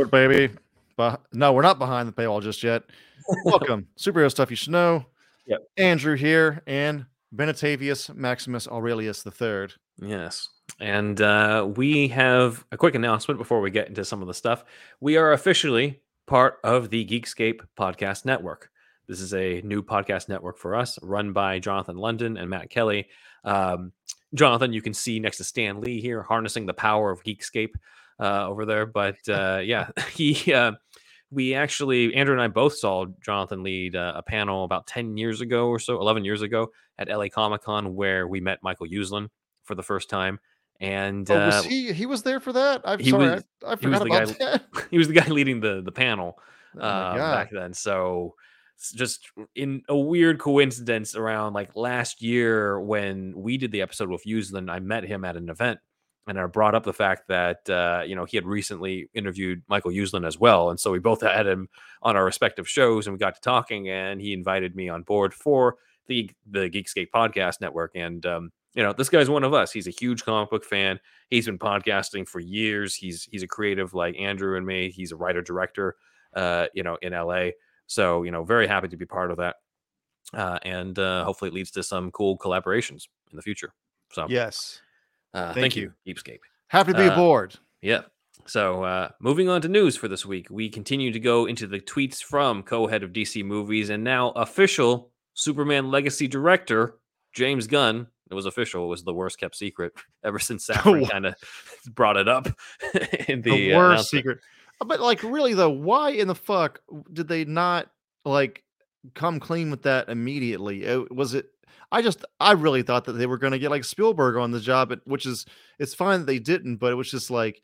Discord, baby. But no, we're not behind the paywall just yet. Welcome, superhero stuff you should know. Yep. Andrew here and Benetavius Maximus Aurelius III. Yes. And uh, we have a quick announcement before we get into some of the stuff. We are officially part of the Geekscape Podcast Network. This is a new podcast network for us, run by Jonathan London and Matt Kelly. Um, Jonathan, you can see next to Stan Lee here, harnessing the power of Geekscape uh, over there. But uh, yeah, he. Uh, we actually, Andrew and I both saw Jonathan lead uh, a panel about 10 years ago or so, 11 years ago at LA Comic Con, where we met Michael Uslan for the first time. And Oh, uh, was he? He was there for that. I'm sorry, was- I, I forgot about guy- that. he was the guy leading the the panel Oh uh, back then. So just in a weird coincidence around like last year when we did the episode with Uslan, I met him at an event and I brought up the fact that uh, you know he had recently interviewed Michael Uslan as well, and so we both had him on our respective shows, and we got to talking, and he invited me on board for the the Geekscape Podcast Network, and um, you know this guy's one of us. He's a huge comic book fan. He's been podcasting for years. He's he's a creative like Andrew and me. He's a writer director, uh, you know, in LA. So you know, very happy to be part of that, uh, and uh, hopefully it leads to some cool collaborations in the future. So Yes. Uh, thank thank, you, Geekscape. Happy to be Uh, aboard. Yeah. So uh, moving on to news for this week, we continue to go into the tweets from co-head of DC Movies and now official Superman Legacy director James Gunn. It was official. It was the worst kept secret ever since Safran kind of brought it up in the, The, uh, worst secret. Uh, But like, really though, why in the fuck did they not like come clean with that immediately? Uh, Was it? I just, I really thought that they were going to get like Spielberg on the job, which is, it's fine that they didn't, but it was just like,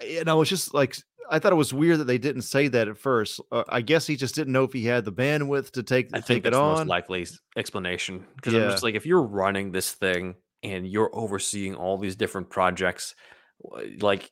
you know, it's just like I thought it was weird that they didn't say that at first. Uh, I guess he just didn't know if he had the bandwidth to take I take think it that's the most likely explanation because I'm just like, if you're running this thing and you're overseeing all these different projects, like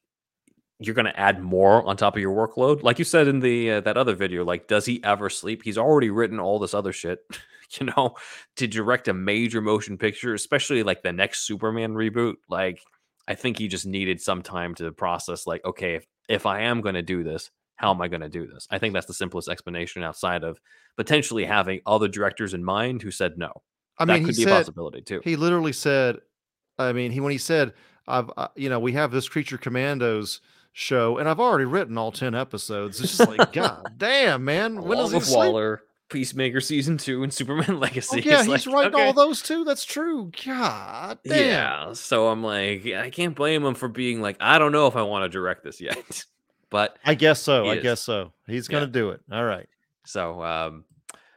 you're going to add more on top of your workload. Like you said in the uh, that other video, like does he ever sleep? He's already written all this other shit, you know, to direct a major motion picture, especially like the next Superman reboot. Like I think he just needed some time to process. Like, okay, if if I am going to do this, how am I going to do this? I think that's the simplest explanation outside of potentially having other directors in mind who said no. I that mean, could he be a possibility too. he literally said, I mean, he when he said, "I've uh, you know we have this Creature Commandos show, and I've already written all ten episodes." It's just like, God damn, man, when Along does he sleep? Waller, Peacemaker season two, and Superman Legacy. Oh, yeah, It's he's like, writing all those too. That's true. God damn. Yeah, so I'm like, I can't blame him for being like, I don't know if I want to direct this yet, but I guess so. I is. guess so. He's gonna do it. All right. So, um,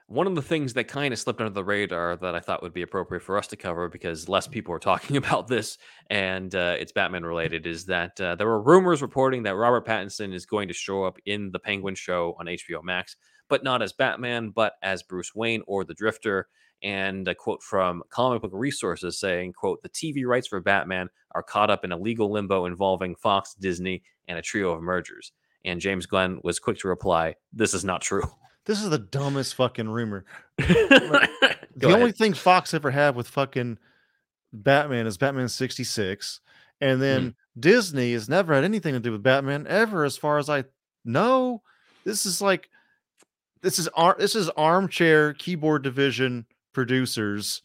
one of the things that kind of slipped under the radar that I thought would be appropriate for us to cover because less people are talking about this and uh, it's Batman related is that uh, there were rumors reporting that Robert Pattinson is going to show up in the Penguin show on HBO Max, but not as Batman, but as Bruce Wayne or the Drifter. And a quote from comic book resources saying, quote, the TV rights for Batman are caught up in a legal limbo involving Fox, Disney, and a trio of mergers. And James Gunn was quick to reply, this is not true. This is the dumbest fucking rumor. The only thing Fox ever had with fucking Batman is Batman 66. And then Mm-hmm. Disney has never had anything to do with Batman ever, as far as I know. This is like this is ar- this is armchair keyboard division producers,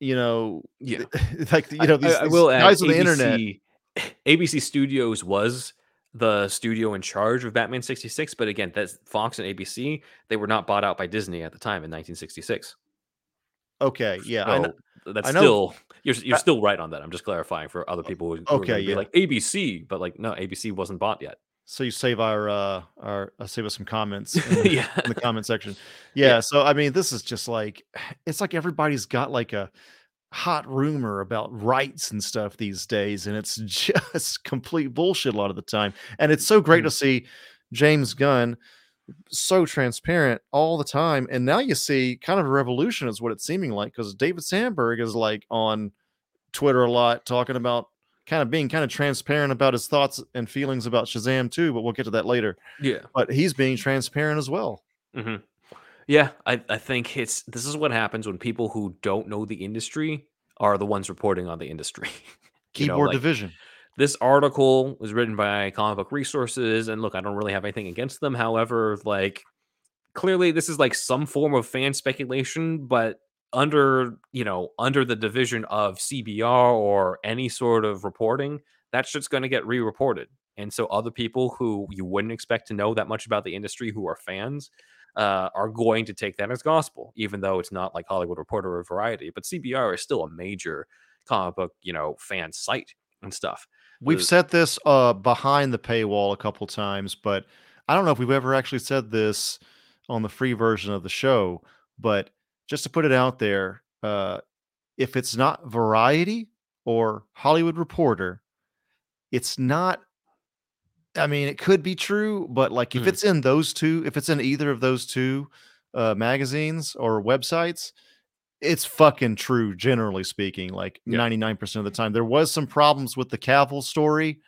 you know, Yeah. like you know, I- these, I, I these will add, guys on the internet. ABC Studios was the studio in charge of Batman 66, but again, that's Fox and ABC. They were not bought out by Disney at the time in 1966. Okay, yeah, I So know. that's I still you're you're still right on that. I'm just clarifying for other people who, who are okay, be yeah. like ABC, but like no, ABC wasn't bought yet. So you save our uh our uh, save us some comments in the, yeah, in the comment section. Yeah, so I mean this is just like it's like everybody's got like a hot rumor about rights and stuff these days and it's just complete bullshit a lot of the time. And it's so great to see James Gunn so transparent all the time and now you see kind of a revolution is what it's seeming like because David Sandberg is like on Twitter a lot talking about kind of being kind of transparent about his thoughts and feelings about Shazam too, but we'll get to that later. yeah. But he's being transparent as well. hmm Yeah, I, I think it's this is what happens when people who don't know the industry are the ones reporting on the industry. You know, Keyboard like, division. this article was written by comic book resources and look i don't really have anything against them however like clearly this is like some form of fan speculation but under you know under the division of cbr or any sort of reporting that shit's going to get re-reported and so other people who you wouldn't expect to know that much about the industry who are fans uh, are going to take that as gospel even though it's not like hollywood reporter or variety but cbr is still a major comic book you know fan site and stuff We've The- said this uh behind the paywall a couple times, but I don't know if we've ever actually said this on the free version of the show. But just to put it out there, uh, if it's not Variety or Hollywood Reporter, it's not. I mean, it could be true, but like if Mhm. it's in those two, if it's in either of those two uh, magazines or websites, it's fucking true. Generally speaking, like ninety nine percent of the time, there was some problems with the Cavill story.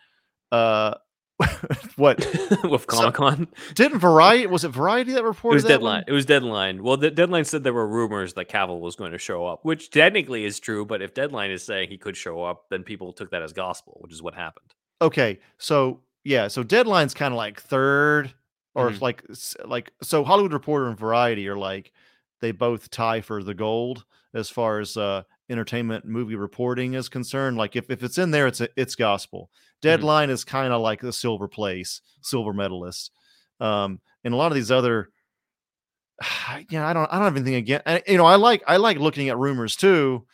Uh, what with Comic Con. didn't Variety? Was it Variety that reported? It was that deadline. one? It was deadline. Well, the deadline said there were rumors that Cavill was going to show up, which technically is true. But if deadline is saying he could show up, then people took that as gospel, which is what happened. Okay, so yeah, so Deadline's kind of like third, or Mhm. like like so Hollywood Reporter and Variety are like they both tie for the gold as far as uh entertainment movie reporting is concerned. Like if, if it's in there, it's a, it's gospel. Deadline is kind of like the silver place, silver medalist. Um, and a lot of these other yeah, I don't I don't have anything again. You know, I like I like looking at rumors too.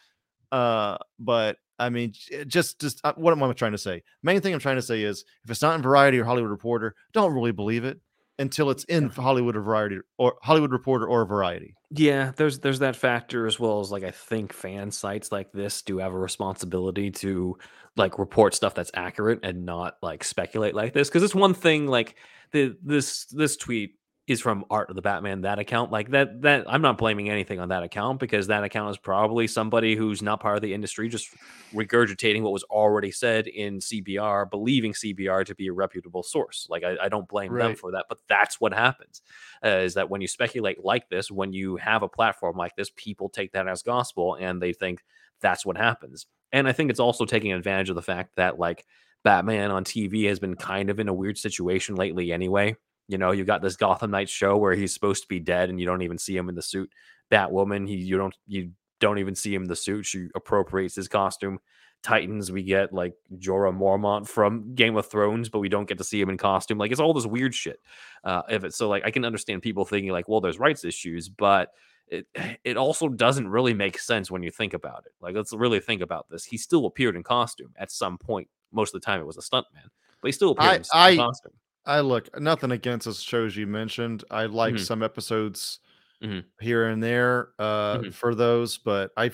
Uh, but I mean, just just uh, what am I trying to say? Main thing I'm trying to say is if it's not in Variety or Hollywood Reporter, don't really believe it until it's in Hollywood or Variety or Hollywood Reporter or Variety. Yeah, there's there's that factor as well as like I think fan sites like this do have a responsibility to like report stuff that's accurate and not like speculate like this because it's one thing like the this this tweet is from Art of the Batman that account like that that I'm not blaming anything on that account because that account is probably somebody who's not part of the industry just regurgitating what was already said in CBR believing CBR to be a reputable source like I, I don't blame them for that but that's what happens uh, is that when you speculate like this, when you have a platform like this, people take that as gospel and they think that's what happens. And I think it's also taking advantage of the fact that like Batman on TV has been kind of in a weird situation lately anyway. You know, you got this Gotham Knights show where he's supposed to be dead and you don't even see him in the suit. Batwoman, he you don't you don't even see him in the suit. She appropriates his costume. Titans, we get like Jorah Mormont from Game of Thrones, but we don't get to see him in costume. Like it's all this weird shit. Uh, if it's so, like I can understand people thinking like, well, there's rights issues, but it it also doesn't really make sense when you think about it. Like let's really think about this. He still appeared in costume at some point. Most of the time, it was a stuntman, but he still appeared I- in I- in costume. I look nothing against those shows you mentioned. I like Mhm. some episodes Mhm. here and there uh, Mhm. for those, but I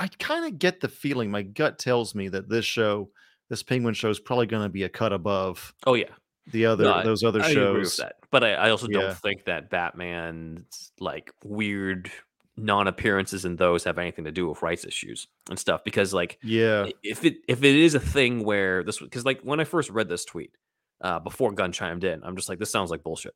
I kind of get the feeling. My gut tells me that this show, this Penguin show, is probably going to be a cut above Oh yeah, the other No, those other I shows. But I, I also Yeah. don't think that Batman's like weird non-appearances in those have anything to do with rights issues and stuff. Because like Yeah, if it if it is a thing where this because like when I first read this tweet uh, before Gunn chimed in, I'm just like this sounds like bullshit.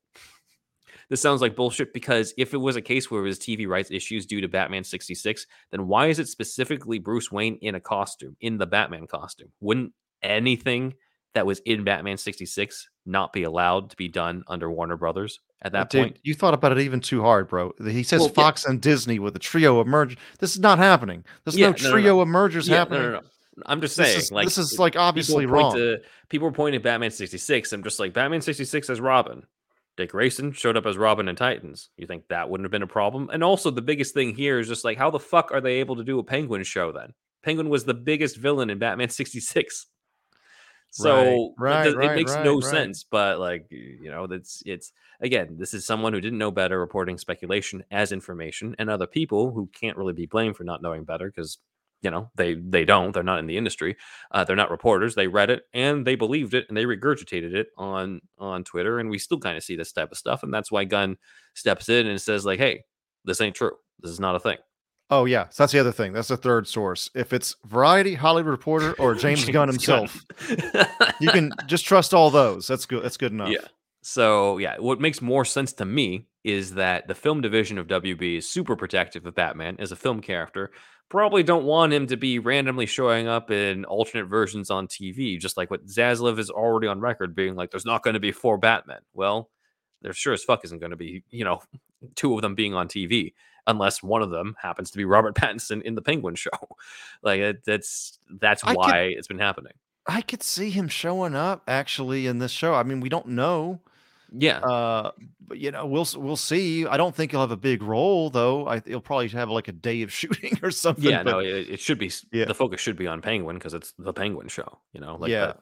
This sounds like bullshit because if it was a case where it was TV rights issues due to Batman 66, then why is it specifically Bruce Wayne in a costume, in the Batman costume? Wouldn't anything that was in Batman 66 not be allowed to be done under Warner Brothers at that Dude, point? you thought about it even too hard, bro. He says Well, yeah. Fox and Disney with a trio of mergers. This is not happening. There's Yeah, no no, no, no. trio of mergers Yeah, happening. No, no, no. I'm just This saying, is, like this is like obviously wrong. To, people were pointing at Batman 66. I'm just like, Batman 66 as Robin. Dick Grayson showed up as Robin in Titans. You think that wouldn't have been a problem? And also, the biggest thing here is just like, how the fuck are they able to do a Penguin show then? Penguin was the biggest villain in Batman 66. So Right, it, right, it makes right, no right. sense. But like, you know, that's it's again, this is someone who didn't know better reporting speculation as information, and other people who can't really be blamed for not knowing better because you know they they don't they're not in the industry uh, they're not reporters they read it and they believed it and they regurgitated it on on twitter and we still kind of see this type of stuff and that's why gunn steps in and says like hey this ain't true this is not a thing Oh yeah, so that's the other thing. That's the third source. If it's Variety, Hollywood Reporter, or James, Gunn himself, you can just trust all those. That's good. That's good enough. Yeah. So yeah, what makes more sense to me is that the film division of WB is super protective of Batman as a film character, probably don't want him to be randomly showing up in alternate versions on TV, just like what Zaslav is already on record being like, there's not going to be four Batmen. Well, there sure as fuck isn't going to be, you know, two of them being on TV unless one of them happens to be Robert Pattinson in the Penguin show. like it, that's that's I why could- it's been happening. I could see him showing up actually in this show. I mean, we don't know. Yeah. Uh, but you know, we'll we'll see. I don't think he'll have a big role though. I he'll probably have like a day of shooting or something. yeah, but no, it, it should be Yeah. the focus should be on Penguin because it's the Penguin show, you know, like Yeah.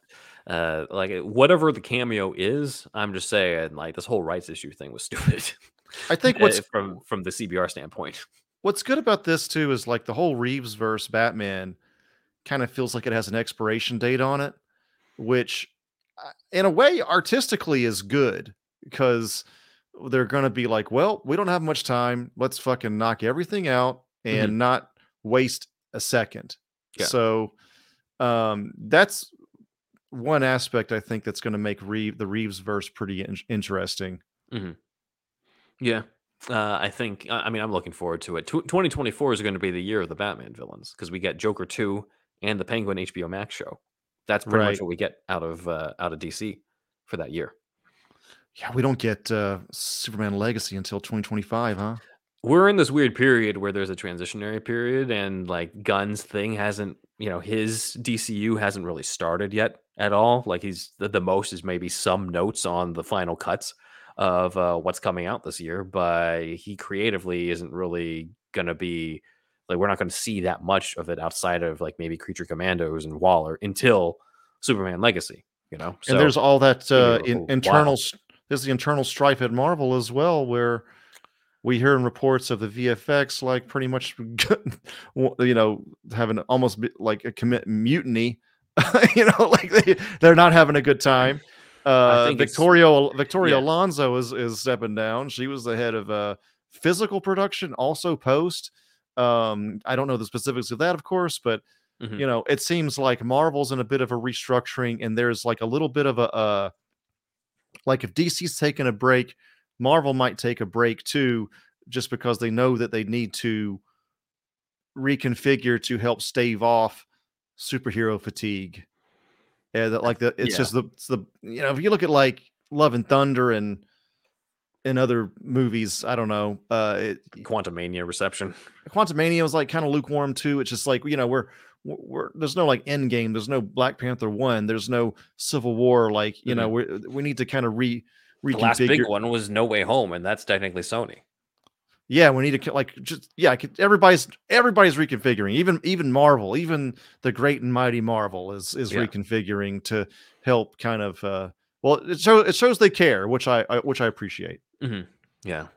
Uh, like whatever the cameo is, I'm just saying, like this whole rights issue thing was stupid. I think uh, what's from from the CBR standpoint. What's good about this too is like the whole Reeves verse Batman kind of feels like it has an expiration date on it, which uh, in a way artistically is good because they're going to be like, well, we don't have much time. Let's fucking knock everything out and not waste a second. Yeah. So um that's one aspect I think that's going to make Reeve the Reeves verse pretty in- interesting. Yeah. Uh, I think, I mean, I'm looking forward to it. Tw 2024 is going to be the year of the Batman villains because we get Joker 2 and the Penguin HBO Max show. That's pretty Right. much what we get out of uh, out of DC for that year. Yeah, we don't get uh Superman Legacy until 2025, huh? We're in this weird period where there's a transitionary period and like Gunn's thing hasn't, you know, his DCU hasn't really started yet at all. Like he's the, the most is maybe some notes on the final cuts of uh, what's coming out this year, but he creatively isn't really going to be like we're not going to see that much of it outside of like maybe Creature Commandos and Waller until Superman Legacy, you know. and there's all that uh, in, internal. while. S- There's the internal strife at Marvel as well, where we hear in reports of the VFX like pretty much, you know, having almost like a commit mutiny. you know, like they they're not having a good time. Uh, Victoria Victoria yeah. Alonso is is stepping down. She was the head of uh, physical production, also post. Um, I don't know the specifics of that, of course, but Mhm. you know, it seems like Marvel's in a bit of a restructuring, and there's like a little bit of a uh, like if DC's taking a break, Marvel might take a break too, just because they know that they need to reconfigure to help stave off superhero fatigue. Yeah, that like the it's Yeah. just the it's the you know if you look at like Love and Thunder and and other movies, I don't know, uh, it, Quantumania reception. Quantumania was like kind of lukewarm too. It's just like you know we're we're there's no like end game. There's no Black Panther one. There's no Civil War. Like you know we we need to kind of re The last big reconfigure. one was No Way Home, and that's technically Sony. Yeah, we need to like just yeah. Everybody's everybody's reconfiguring. Even even Marvel, even the great and mighty Marvel is is Yeah. reconfiguring to help kind of. uh Well, it shows it shows they care, which I, I which I appreciate. Yeah.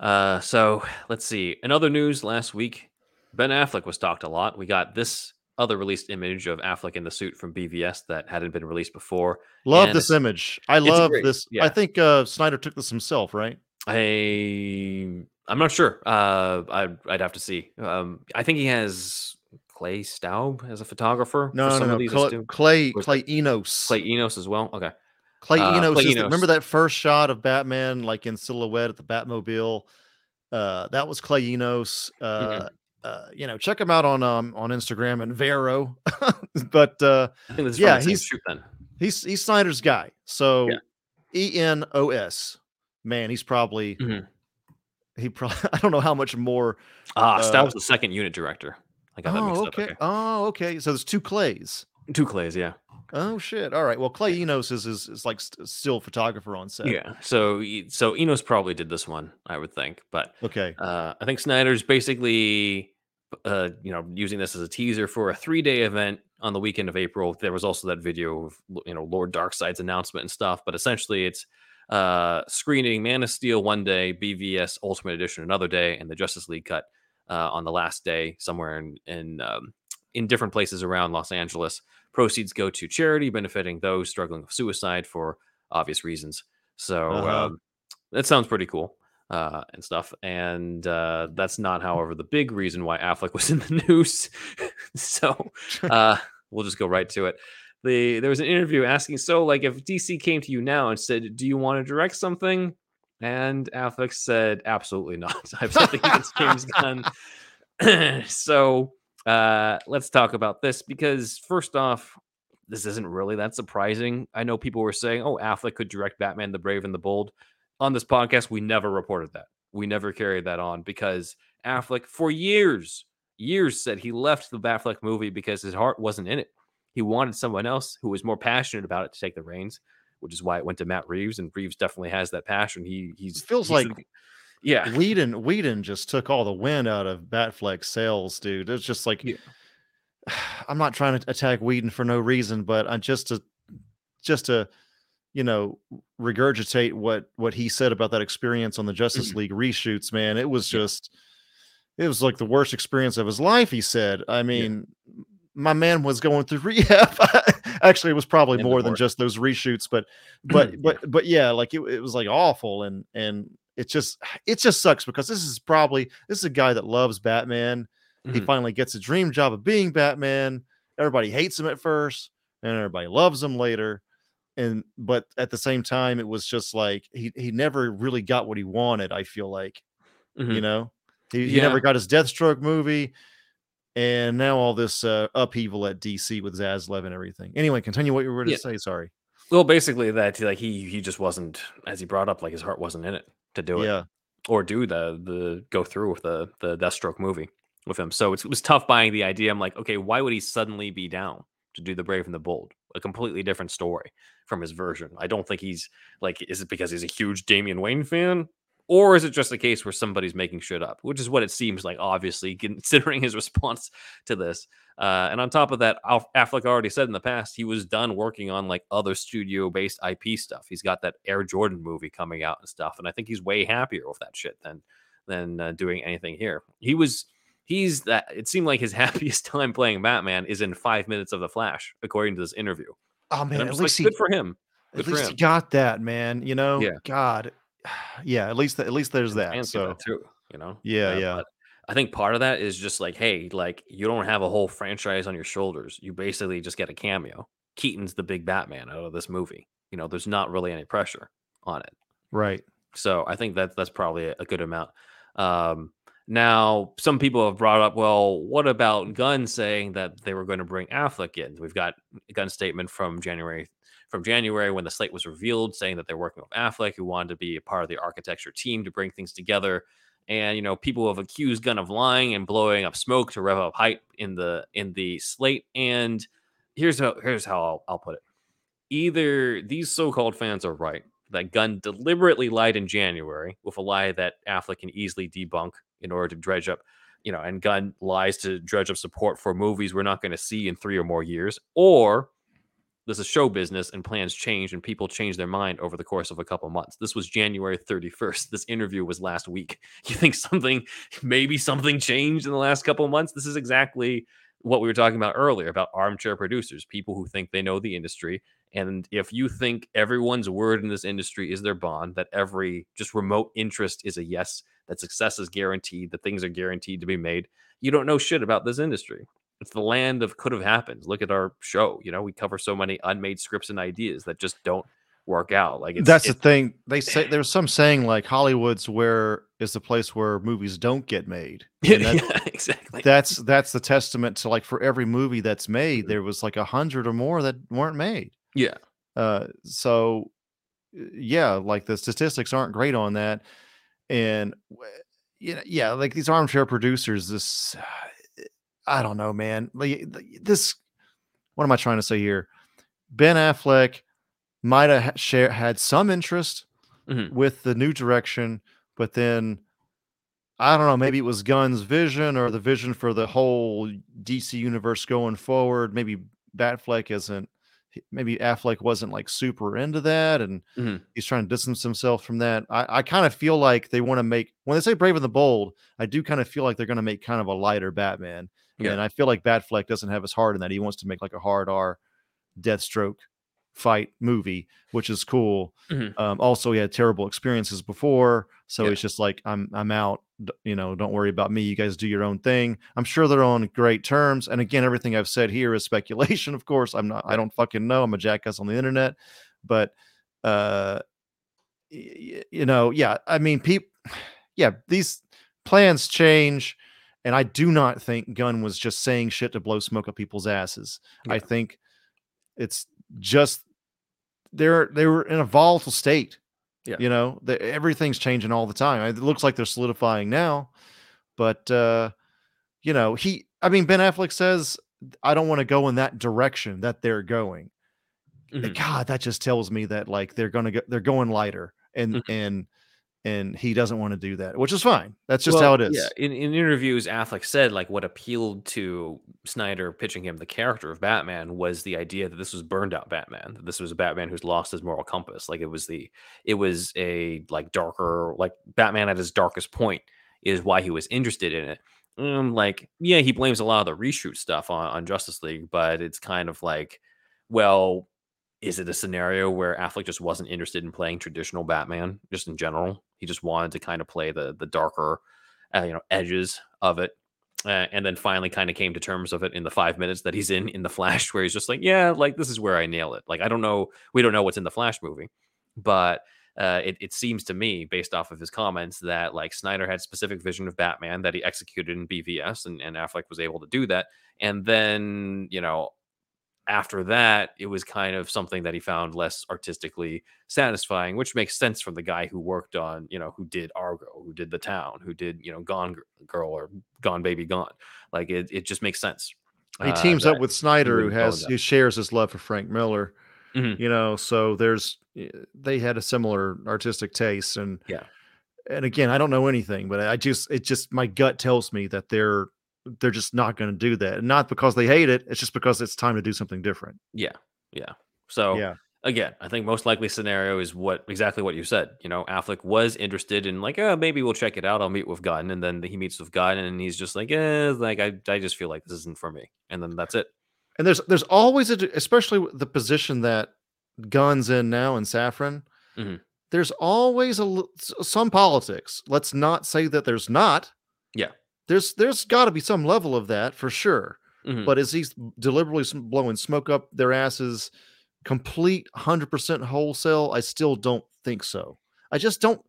Uh, so let's see. In other news last week, Ben Affleck was talked a lot. We got this other released image of Affleck in the suit from BVS that hadn't been released before. Love And this image. I love great- this. I think uh Snyder took this himself, right? I I'm not sure. Uh, I I'd have to see. Um, I think he has Clay Staub as a photographer. No, for no, some no. of these Clay. Clay, Enos. Clay Enos as well. Okay. Clay uh, Enos. Clay is the- remember that first shot of Batman, like in silhouette at the Batmobile? Uh, that was Clay Enos. Uh, Mm-hmm. Uh, you know, check him out on um on Instagram and Vero. but uh, I think this is Yeah, from the same he's- shoot he's he's Snyder's guy. So E N O S. Man, he's probably Mhm. he probably I don't know how much more. Ah, uh, Staub's the second unit director. I got that mixed Oh, up. okay. Okay. Oh, okay. So there's two Clays. Two Clays, yeah. Oh shit. All right. Well, Clay Enos is is, is like st- still photographer on set. Yeah. So so Enos probably did this one, I would think. But Okay. uh, I think Snyder's basically, uh, you know, using this as a teaser for a three-day event on the weekend of April. There was also that video of you know Lord Darkseid's announcement and stuff. But essentially, it's uh, screening Man of Steel one day, BVS Ultimate Edition another day, and the Justice League cut uh, on the last day somewhere in in um, in different places around Los Angeles. Proceeds go to charity benefiting those struggling with suicide for obvious reasons. So Uh-huh. um, that sounds pretty cool uh, and stuff. And uh, that's not, however, the big reason why Affleck was in the news. so uh, we'll just go right to it. The there was an interview asking, so like if DC came to you now and said, "Do you want to direct something?" And Affleck said, "Absolutely not. I've said it's James Gunn. so uh, let's talk about this because first off, this isn't really that surprising. I know people were saying, "Oh, Affleck could direct Batman: The Brave and the Bold." On this podcast, we never reported that. We never carried that on because Affleck, for years, years said he left the Batfleck movie because his heart wasn't in it. He wanted someone else who was more passionate about it to take the reins, which is why it went to Matt Reeves. And Reeves definitely has that passion. He he's It feels he's like yeah, Whedon Whedon just took all the wind out of Batfleck's sails, dude. It's just like Yeah. I'm not trying to attack Whedon for no reason, but I just to just to you know regurgitate what what he said about that experience on the Justice Mhm. League reshoots, man. It was just it was like the worst experience of his life, he said. I mean, my man was going through rehab. Actually, it was probably And more than just those reshoots, but but Yeah. but but yeah, like it, it was like awful and and it just it just sucks because this is probably this is a guy that loves Batman. He Mhm. finally gets a dream job of being Batman. Everybody hates him at first, and everybody loves him later. And but at the same time, it was just like he he never really got what he wanted. I feel like you Mhm. know he, he never got his Deathstroke movie, and now all this uh, upheaval at DC with Zaslav and everything. Anyway, continue what you were to Yeah. say. Sorry. Well, basically that like he he just wasn't as he brought up like his heart wasn't in it to do it Yeah, or do the the go through with the the Deathstroke movie with him. So it's, it was tough buying the idea. I'm like, okay, why would he suddenly be down to do the Brave and the Bold? A completely different story from his version. I don't think he's like, is it because he's a huge Damian Wayne fan? Or is it just a case where somebody's making shit up, which is what it seems like, obviously, considering his response to this. Uh, and on top of that, Alf- Affleck already said in the past he was done working on like other studio based IP stuff. He's got that Air Jordan movie coming out and stuff, and I think he's way happier with that shit than than uh, doing anything here. He was he's that. It seemed like his happiest time playing Batman is in five minutes of the Flash, according to this interview. oh man, at least like, he good for him. Good at least he got that, man. You know, Yeah. God, yeah. At least at least there's that. So that too, you know. Yeah, Uh, yeah. I think part of that is just like, hey, like you don't have a whole franchise on your shoulders. You basically just get a cameo. Keaton's the big Batman out of this movie. You know, there's not really any pressure on it. right. So I think that that's probably a, a good amount. Um, now, some people have brought up, well, what about Gunn saying that they were going to bring Affleck in? We've got a Gunn statement from January from January when the slate was revealed, saying that they're working with Affleck, who wanted to be a part of the architecture team to bring things together. And you know, people have accused Gunn of lying and blowing up smoke to rev up hype in the in the slate. And here's how here's how I'll, I'll put it: either these so-called fans are right that Gunn deliberately lied in January with a lie that Affleck can easily debunk in order to dredge up, you know, and Gunn lies to dredge up support for movies we're not going to see in three or more years, or this is show business and plans change and people change their mind over the course of a couple months. This was January 31st. This interview was last week. You think something, maybe something changed in the last couple months? This is exactly what we were talking about earlier about armchair producers, people who think they know the industry. And if you think everyone's word in this industry is their bond, that every just remote interest is a yes, that success is guaranteed, that things are guaranteed to be made, you don't know shit about this industry. It's the land of could have happened. Look at our show. You know, we cover so many unmade scripts and ideas that just don't work out. Like it's, That's the thing. They say there's some saying like Hollywood's where is the place where movies don't get made. That- yeah, exactly. that's that's the testament to like for every movie that's made, Mhm. there was like a hundred or more that weren't made. yeah. Uh, so uh, yeah, like the statistics aren't great on that, and know, yeah, like these armchair producers, this I don't know, man. This, what am I trying to say here? Ben Affleck might have share had some interest Mhm. with the new direction, but then I don't know, maybe it was Gunn's vision or the vision for the whole DC universe going forward. Maybe Batfleck isn't, maybe Affleck wasn't like super into that and Mhm. he's trying to distance himself from that. I, I kind of feel like they want to make when they say Brave and the Bold, I do kind of feel like they're going to make kind of a lighter Batman. Yeah. And I feel like Batfleck doesn't have his heart in that. He wants to make like a hard R Deathstroke fight movie, which is cool. Mhm. Um, also, he had terrible experiences before, so Yeah. it's just like I'm I'm out. d- You know, don't worry about me. You guys do your own thing. I'm sure they're on great terms. And again, everything I've said here is speculation. Of course, I'm not. I don't fucking know. I'm a jackass on the internet, but uh, y- you know, yeah. I mean, people, yeah. These plans change, And I do not think Gunn was just saying shit to blow smoke up people's asses. I think it's just they're they were in a volatile state. Yeah. You know, the, everything's changing all the time. It looks like they're solidifying now, but uh, you know, he I mean Ben Affleck says I don't want to go in that direction that they're going. Mhm. God, that just tells me that like they're gonna go they're going lighter and Mhm. and and he doesn't want to do that, which is fine. That's just Well, how it is. Yeah, in, in interviews, Affleck said like what appealed to Snyder pitching him the character of Batman was the idea that this was burned out Batman. That this was a Batman who's lost his moral compass. Like it was the it was a like darker like Batman at his darkest point is why he was interested in it. Um, like yeah, he blames a lot of the reshoot stuff on, on Justice League, but it's kind of like, well, is it a scenario where Affleck just wasn't interested in playing traditional Batman, just in general? He just wanted to kind of play the the darker, uh, you know, edges of it, uh, and then finally kind of came to terms of it in the five minutes that he's in in the Flash, where he's just like, yeah, like this is where I nail it. Like I don't know, we don't know what's in the Flash movie, but uh, it, it seems to me, based off of his comments, that like Snyder had specific vision of Batman that he executed in BVS, and, and Affleck was able to do that. And then, you know, after that, it was kind of something that he found less artistically satisfying, which makes sense from the guy who worked on, you know, who did Argo, who did The Town, who did, you know, Gone Girl or Gone Baby Gone. Like it, it just makes sense. he uh, teams up with Snyder, who has who shares his love for Frank Miller. Mhm. You know, so there's eh, they had a similar artistic taste, and Yeah. and again, I don't know anything, but I just it just my gut tells me that they're they're just not going to do that, and not because they hate it. It's just because it's time to do something different. Yeah, yeah. So Yeah, again, I think most likely scenario is what exactly what you said. You know, Affleck was interested in like, oh, maybe we'll check it out. I'll meet with Gunn, and then he meets with Gunn, and he's just like, eh, like I, I just feel like this isn't for me, and then that's it. and there's there's always a especially the position that Gunn's in now in Safran. Mhm. There's always a some politics. Let's not say that there's not. Yeah. There's there's got to be some level of that for sure. Mhm. But is he deliberately blowing smoke up their asses, complete hundred percent wholesale? I still don't think so. I just don't.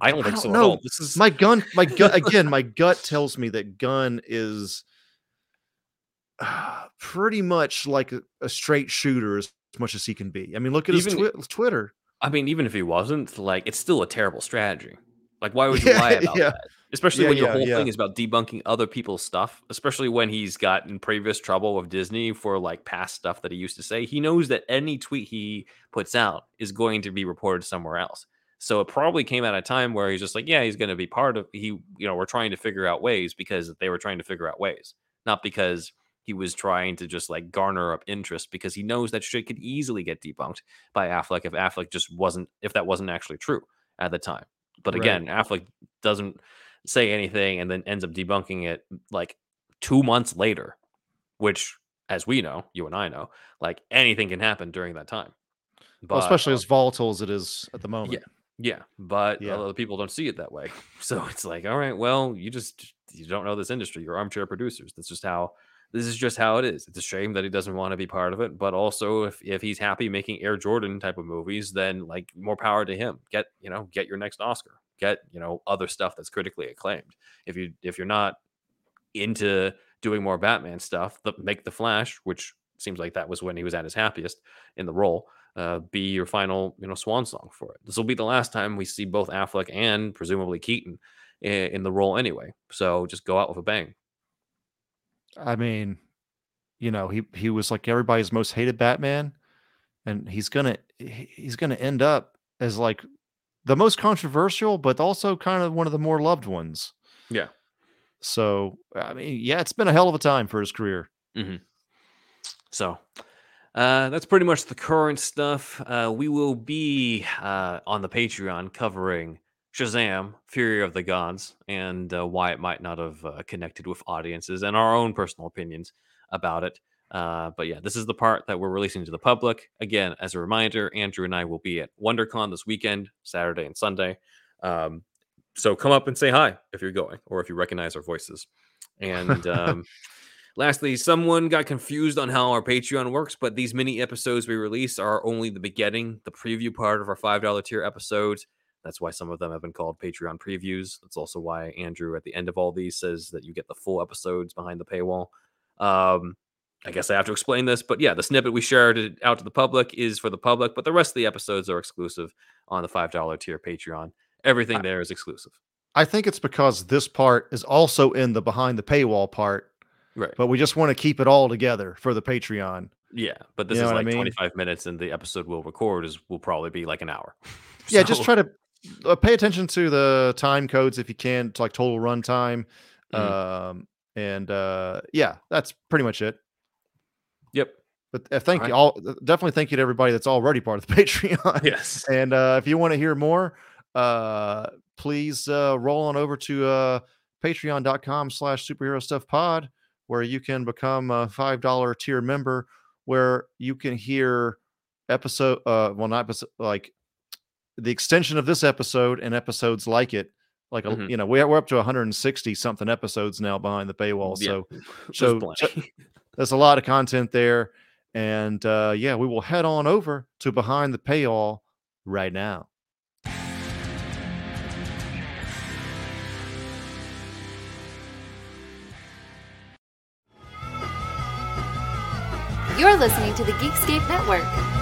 I don't think so at all. This is My gun, my gut again. My gut tells me that Gunn is uh, pretty much like a, a straight shooter as much as he can be. I mean, look at his twi- Twitter. I mean, even if he wasn't, like, it's still a terrible strategy. Like, why would you Yeah, lie about yeah. that? Especially Yeah, when your yeah, whole yeah. thing is about debunking other people's stuff. Especially when he's got in previous trouble with Disney for like past stuff that he used to say. He knows that any tweet he puts out is going to be reported somewhere else. So it probably came at a time where he's just like, yeah, he's going to be part of. He, you know, we're trying to figure out ways because they were trying to figure out ways, not because he was trying to just like garner up interest because he knows that shit could easily get debunked by Affleck if Affleck just wasn't if that wasn't actually true at the time. But Right. again, Affleck doesn't say anything and then ends up debunking it like two months later, which, as we know, you and I know, like anything can happen during that time. But Well, especially uh, as volatile as it is at the moment. yeah, Yeah, but Yeah. other people don't see it that way. So it's like, all right, well, you just you don't know this industry. You're armchair producers. That's just how this is just how it is. It's a shame that he doesn't want to be part of it, but also if if he's happy making Air Jordan type of movies, then like more power to him. Get you know get your next Oscar. Get you know other stuff that's critically acclaimed. If you if you're not into doing more Batman stuff, the, make the Flash, which seems like that was when he was at his happiest in the role uh, be your final, you know, swan song for it. This will be the last time we see both Affleck and presumably Keaton in, in the role anyway. So just go out with a bang. I mean, you know, he he was like everybody's most hated Batman, and he's gonna he's gonna end up as like the most controversial, but also kind of one of the more loved ones. Yeah. So I mean, yeah, it's been a hell of a time for his career. So uh, that's pretty much the current stuff. Uh, we will be uh, on the Patreon covering Shazam, Fury of the Gods, and uh, why it might not have uh, connected with audiences and our own personal opinions about it. Uh, but yeah, this is the part that we're releasing to the public. Again, as a reminder, Andrew and I will be at WonderCon this weekend, Saturday and Sunday. Um, so come up and say hi if you're going or if you recognize our voices. And um, Lastly, someone got confused on how our Patreon works, but these mini episodes we release are only the beginning, the preview part of our $5 tier episodes. That's why some of them have been called Patreon previews. That's also why Andrew at the end of all these says that you get the full episodes behind the paywall. Um, I guess I have to explain this, but yeah, the snippet we shared out to the public is for the public, but the rest of the episodes are exclusive on the $5 tier Patreon. Everything there is exclusive. I think it's because this part is also in the behind the paywall part. Right. But we just want to keep it all together for the Patreon. Yeah, but this you is like I mean? 25 minutes and the episode we'll record is will probably be like an hour. so. Yeah, just try to uh, pay attention to the time codes if you can, to like total runtime. Mm-hmm. Um and uh yeah, that's pretty much it. Yep. But uh, thank all you all. Uh, definitely thank you to everybody that's already part of the Patreon. Yes. And uh, if you want to hear more, uh, please uh, roll on over to uh, patreon.com slash superhero stuff pod, where you can become a $5 tier member, where you can hear episode, uh, well, not episode, like the extension of this episode and episodes like it. Like, mm-hmm. you know, we're, we're up to 160 something episodes now behind the paywall. Yeah. So, so, there's a lot of content there. And uh, yeah, we will head on over to behind the paywall right now. You're listening to the Geekscape Network.